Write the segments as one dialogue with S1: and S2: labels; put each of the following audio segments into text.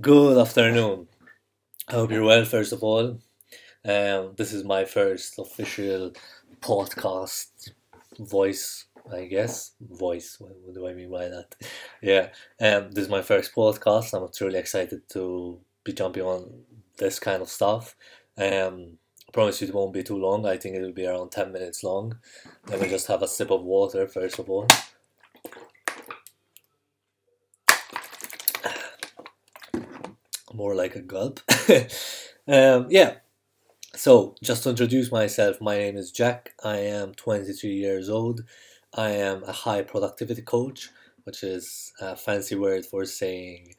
S1: Good afternoon. I hope you're well, first of all. Um, this is my first official podcast voice, I guess. Voice, what, do I mean by that? Yeah, um, this is my first podcast. I'm truly excited to be jumping on this kind of stuff. Um, I promise you it won't be too long. I think it will be around 10 minutes long. Let me just have a sip of water, first of all. More like a gulp. um, yeah. So, just to introduce myself, my name is Jack. I am 23 years old. I am a high productivity coach, which is a fancy word for saying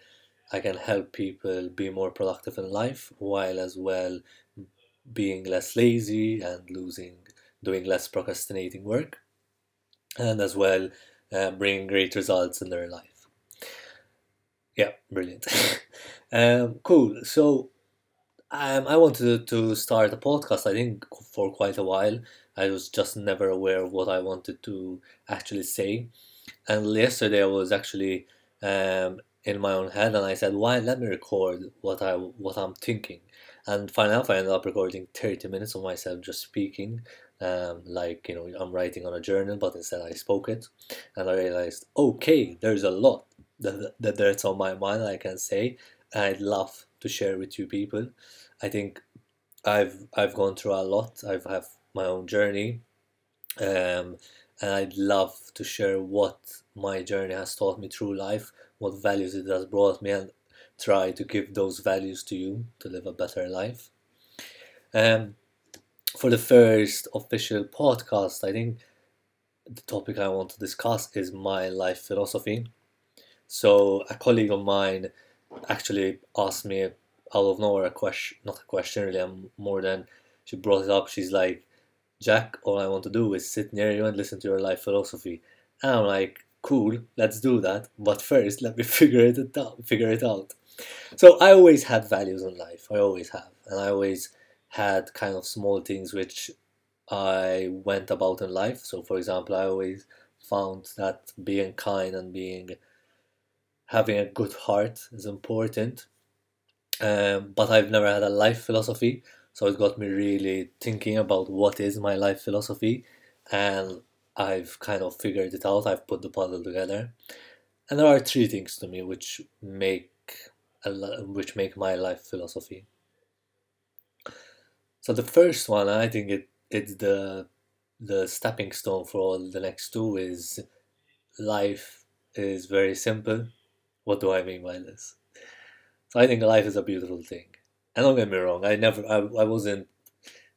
S1: I can help people be more productive in life while as well being less lazy and losing, doing less procrastinating work, and as well uh, bringing great results in their life. Yeah, brilliant. um, cool. So, um, I wanted to start a podcast. I think for quite a while. I was just never aware of what I wanted to actually say. And yesterday I was actually um, in my own head, and I said, "Why let me record what I what I'm thinking?" And finally, I ended up recording thirty minutes of myself just speaking, um, like you know I'm writing on a journal, but instead I spoke it, and I realized, okay, there's a lot that, that that's on my mind I can say. I'd love to share with you people. I think I've I've gone through a lot. I've have my own journey, um, and I'd love to share what my journey has taught me through life, what values it has brought me, and try to give those values to you to live a better life. Um, for the first official podcast, I think the topic I want to discuss is my life philosophy. So a colleague of mine actually asked me out of nowhere a question, not a question really, um, more than she brought it up. She's like, Jack, all I want to do is sit near you and listen to your life philosophy. And I'm like, cool, let's do that. But first, let me figure it out. Figure it out. So I always had values in life. I always have, and I always had kind of small things which I went about in life. So, for example, I always found that being kind and being having a good heart is important. Um, but I've never had a life philosophy, so it got me really thinking about what is my life philosophy, and I've kind of figured it out. I've put the puzzle together, and there are three things to me which make which make my life philosophy. So the first one, I think it it's the the stepping stone for all the next two is life is very simple what do I mean by this? So I think life is a beautiful thing. And don't get me wrong, I never, I, I wasn't,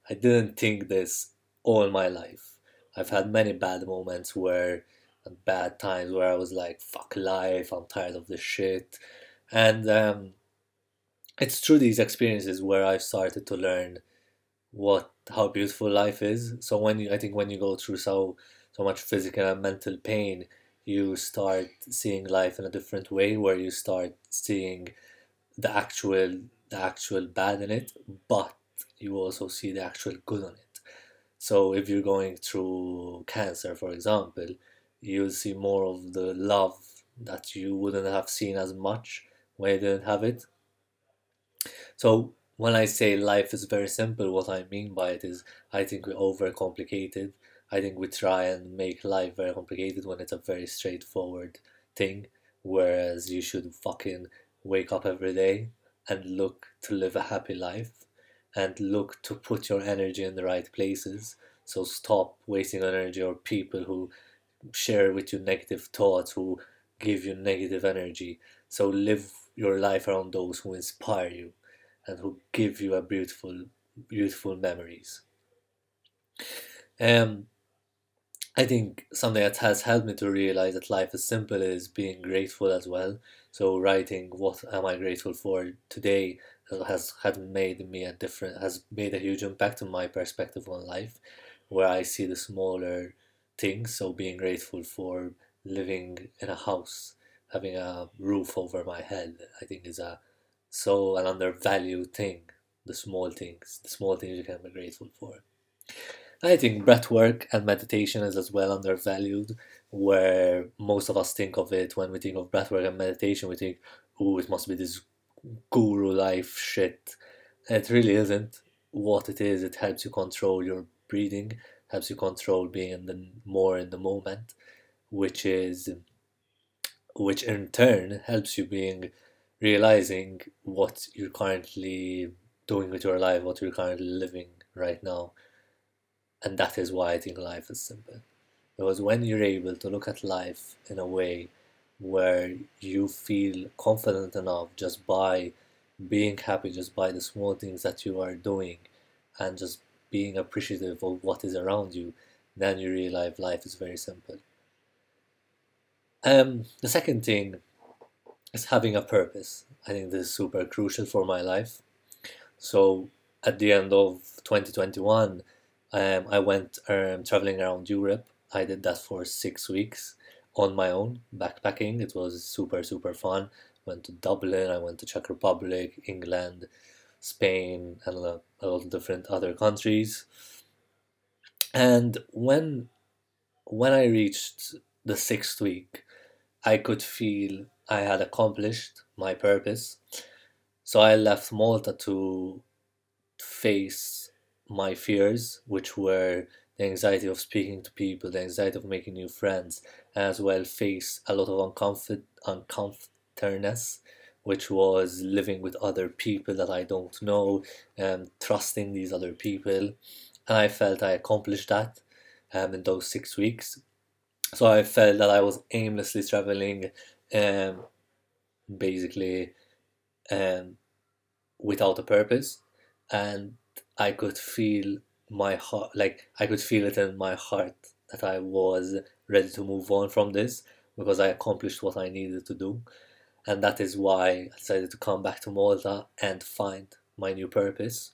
S1: I didn't think this all my life. I've had many bad moments where, bad times where I was like, fuck life, I'm tired of this shit. And um, it's through these experiences where I've started to learn what how beautiful life is. So when you, I think when you go through so so much physical and mental pain, you start seeing life in a different way where you start seeing the actual the actual bad in it but you also see the actual good on it. So if you're going through cancer for example you'll see more of the love that you wouldn't have seen as much when you didn't have it. So when i say life is very simple what i mean by it is i think we overcomplicate it I think we try and make life very complicated when it's a very straightforward thing. Whereas you should fucking wake up every day and look to live a happy life and look to put your energy in the right places. So stop wasting energy on people who share with you negative thoughts, who give you negative energy. So live your life around those who inspire you and who give you a beautiful, beautiful memories. Um, I think something that has helped me to realize that life is simple is being grateful as well. So writing what am I grateful for today has had made me a different has made a huge impact on my perspective on life, where I see the smaller things. So being grateful for living in a house, having a roof over my head, I think is a so an undervalued thing. The small things, the small things you can be grateful for. I think breathwork and meditation is as well undervalued, where most of us think of it when we think of breathwork and meditation, we think, oh, it must be this guru life shit. It really isn't. What it is, it helps you control your breathing, helps you control being in the more in the moment, which is which in turn helps you being realizing what you're currently doing with your life, what you're currently living right now. And that is why I think life is simple. Because when you're able to look at life in a way where you feel confident enough just by being happy, just by the small things that you are doing, and just being appreciative of what is around you, then you realize life is very simple. Um, the second thing is having a purpose. I think this is super crucial for my life. So at the end of 2021, um, I went um, traveling around Europe. I did that for six weeks on my own, backpacking. It was super, super fun. Went to Dublin, I went to Czech Republic, England, Spain, and a, a lot of different other countries. And when when I reached the sixth week, I could feel I had accomplished my purpose. So I left Malta to face my fears, which were the anxiety of speaking to people, the anxiety of making new friends, as well face a lot of uncomfort, uncomfortableness, which was living with other people that I don't know, and um, trusting these other people. And I felt I accomplished that um, in those six weeks. So I felt that I was aimlessly traveling, um, basically, um, without a purpose, and I could feel my heart, like I could feel it in my heart that I was ready to move on from this because I accomplished what I needed to do, and that is why I decided to come back to Malta and find my new purpose.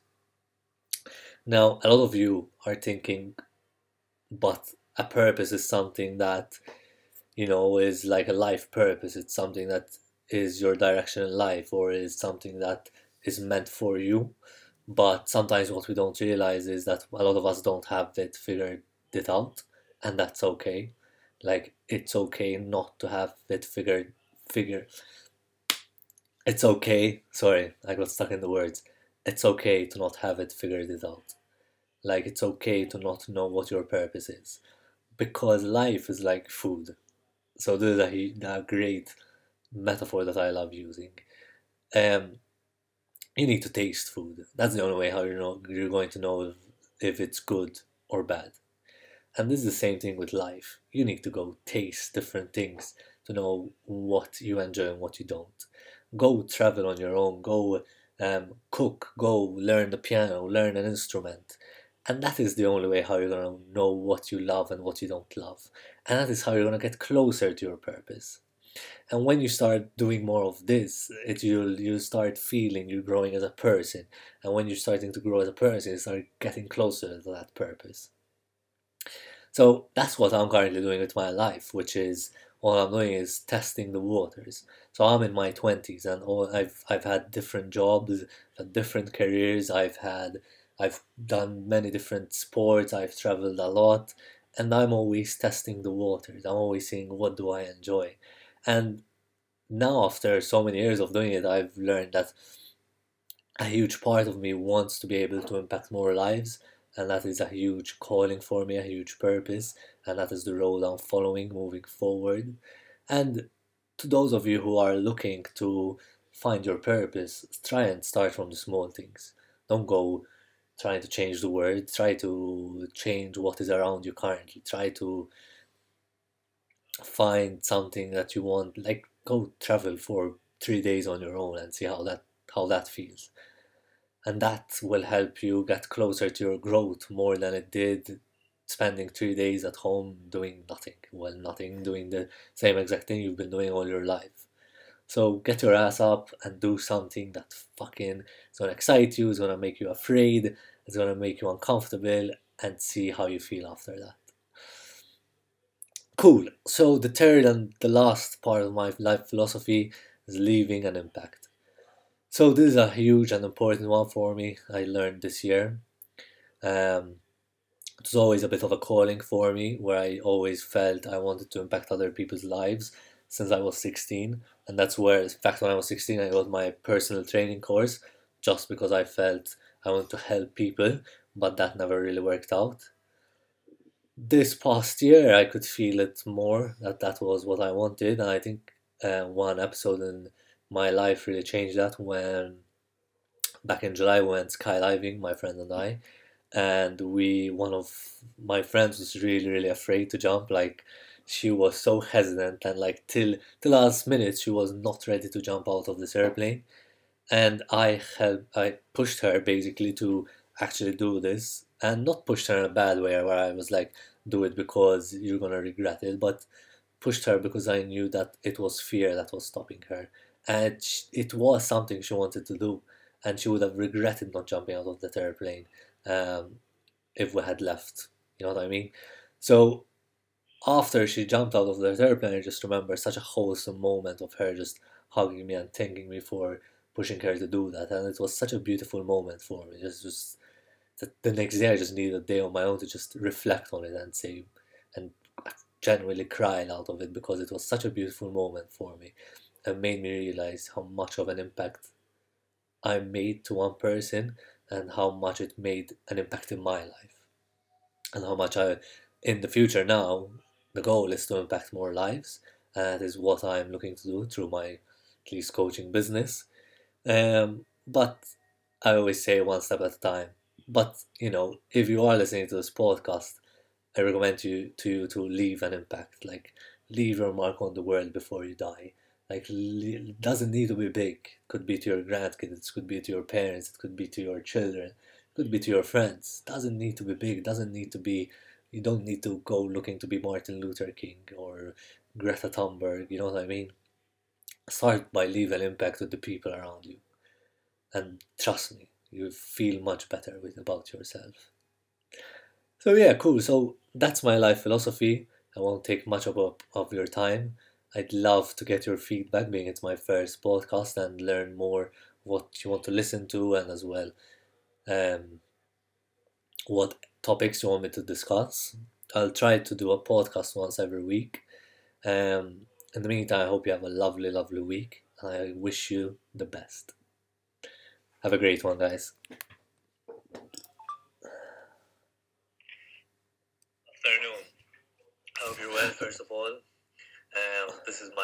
S1: Now, a lot of you are thinking, but a purpose is something that you know is like a life purpose. It's something that is your direction in life or is something that is meant for you but sometimes what we don't realize is that a lot of us don't have it figured it out and that's okay. Like it's okay not to have it figured figure. It's okay sorry i got stuck in the words. It's okay to not have it figured it out. Like it's okay to not know what your purpose is. Because life is like food. So this is a, a great metaphor that I love using. Um, you need to taste food. That's the only way how you know you're going to know if, it's good or bad. And this is the same thing with life. You need to go taste different things to know what you enjoy and what you don't. Go travel on your own. Go um, cook. Go learn the piano. Learn an instrument. And that is the only way how you're going to know what you love and what you don't love. And that is how you're going to get closer to your purpose. And when you start doing more of this, it you'll you start feeling you're growing as a person. And when you're starting to grow as a person, you start getting closer to that purpose. So that's what I'm currently doing with my life, which is all I'm doing is testing the waters. So I'm in my twenties and all I've I've had different jobs, uh, different careers, I've had I've done many different sports, I've traveled a lot, and I'm always testing the waters. I'm always seeing what do I enjoy. And now after so many years of doing it, I've learned that a huge part of me wants to be able to impact more lives, and that is a huge calling for me, a huge purpose, and that is the road I'm following moving forward. And to those of you who are looking to find your purpose, try and start from the small things. Don't go trying to change the world, try to change what is around you currently, try to find something that you want, like go travel for three days on your own and see how that how that feels. And that will help you get closer to your growth more than it did spending three days at home doing nothing. Well, nothing, doing the same exact thing you've been doing all your life. So get your ass up and do something that fucking is gonna excite you, is gonna make you afraid, is gonna make you uncomfortable, and see how you feel after that. Cool. So the third and the last part of my life philosophy is leaving an impact. So this is a huge and important one for me. I learned this year. Um, it was always a bit of a calling for me, where I always felt I wanted to impact other people's lives since I was 16, and that's where, in fact, when I was 16, I got my personal training course just because I felt I wanted to help people, but that never really worked out. This past year, I could feel it more that that was what I wanted, and I think uh, one episode in my life really changed that when back in July we went skydiving, my friend and I, and we one of my friends was really really afraid to jump, like she was so hesitant and like till the last minute she was not ready to jump out of this airplane. And i helped i pushed her basically to actually do this and not pushed her in a bad way where i was like do it because you're gonna regret it but pushed her because i knew that it was fear that was stopping her and it was something she wanted to do and she would have regretted not jumping out of that airplane um, if we had left you know what i mean so after she jumped out of the airplane, I just remember such a wholesome moment of her just hugging me and thanking me for pushing her to do that. And it was such a beautiful moment for me. Just, just the, next day, I just needed a day on my own to just reflect on it and say, and genuinely cry out of it because it was such a beautiful moment for me and made me realize how much of an impact I made to one person and how much it made an impact in my life and how much I in the future now the goal is to impact more lives. And that is what I'm looking to do through my at least coaching business. Um, but I always say one step at a time. But you know, if you are listening to this podcast, I recommend you to you to leave an impact. Like leave your mark on the world before you die. Like it doesn't need to be big. It could be to your grandkids. It could be to your parents. It could be to your children. Could be to your friends. Doesn't need to be big. Doesn't need to be you don't need to go looking to be Martin Luther King or Greta Thunberg, you know what I mean? Start by leaving an impact with the people around you. And trust me, you feel much better with about yourself. So yeah, cool. So that's my life philosophy. I won't take much of, of your time. I'd love to get your feedback, being it's my first podcast, and learn more what you want to listen to, and as well, um, what topics you want me to discuss. I'll try to do a podcast once every week. Um, in the meantime, I hope you have a lovely, lovely week. And I wish you the best. Have a great one, guys. Afternoon. I hope you're well, first of all. Um, this is my